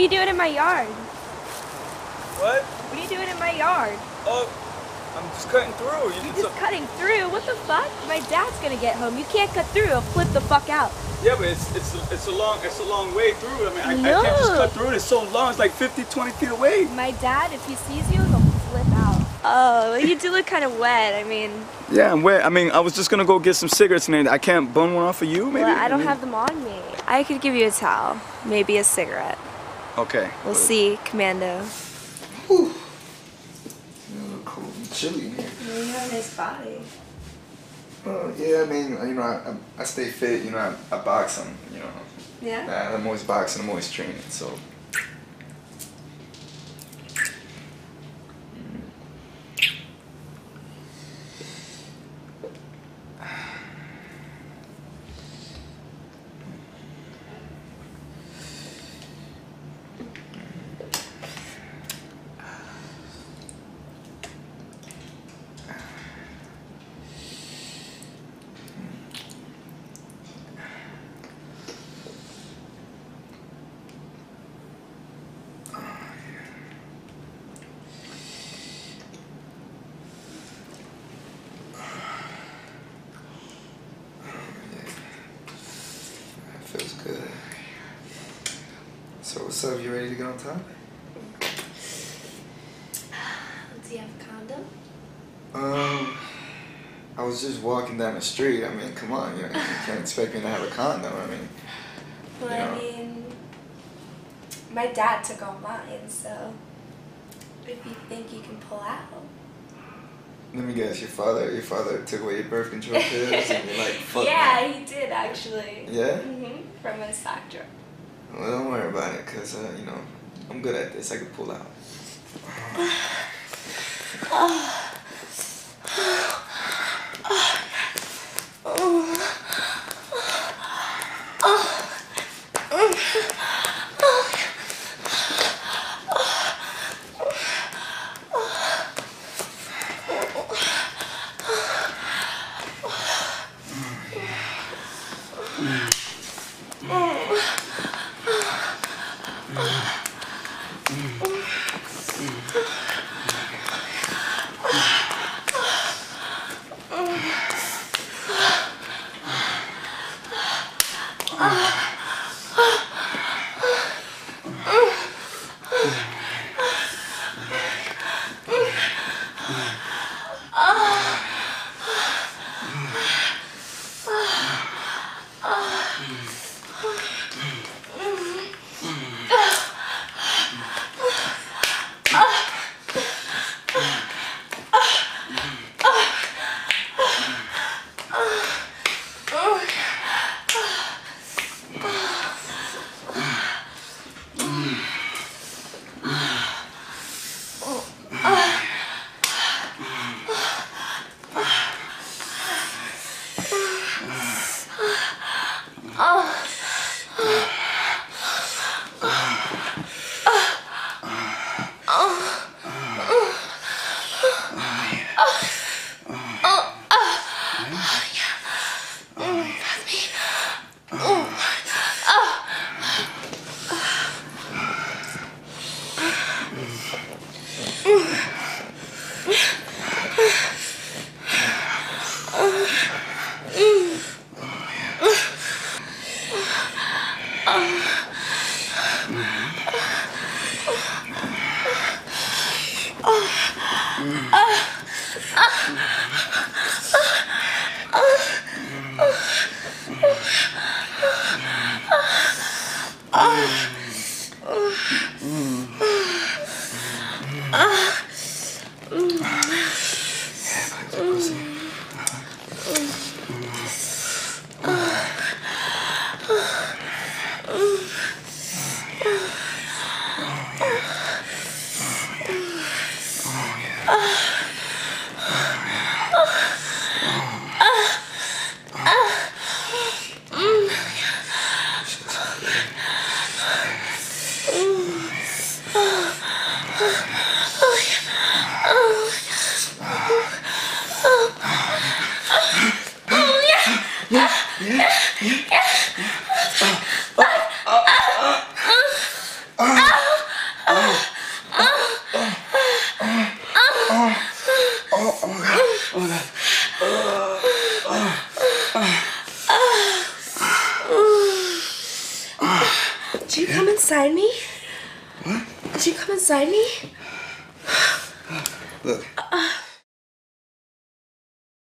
What are you doing in my yard? What? What are you doing in my yard? Oh, I'm just cutting through. You You're did just cutting through. What the fuck? My dad's gonna get home. You can't cut through. He'll flip the fuck out. Yeah, but it's it's a, it's a long it's a long way through. I mean, I, I can't just cut through it. It's so long. It's like 50, 20 feet away. My dad, if he sees you, he'll flip out. Oh, well, you do look kind of wet. I mean, Yeah, I'm wet. I mean, I was just gonna go get some cigarettes and I can't bun one off of you, maybe. well, I don't mean- have them on me. I could give you a towel, maybe a cigarette. Okay. We'll see, Commando. Cool. Chilly in here. You have a nice body. Uh, yeah, I mean, you know, I, I, I stay fit. You know, I, I box. I'm, you know, Yeah. I'm always boxing. I'm always training. So. That feels good. So what's up? You ready to get on top? Do you have a condom? Um, I was just walking down the street. I mean, come on, you, you can't expect me to have a condom. I mean, Well, Yeah. I mean, my dad took all mine, so if you think you can pull out. let me guess. Your father, your father took away your birth control pills, and you're like, fuck. yeah, he did actually. Yeah? hmm From a sock drawer. Well, don't worry about it, cause uh, you know, I'm good at this. I can pull out. 아, 아, 아. Oh. Did you come inside me? What? Did you come inside me? Look,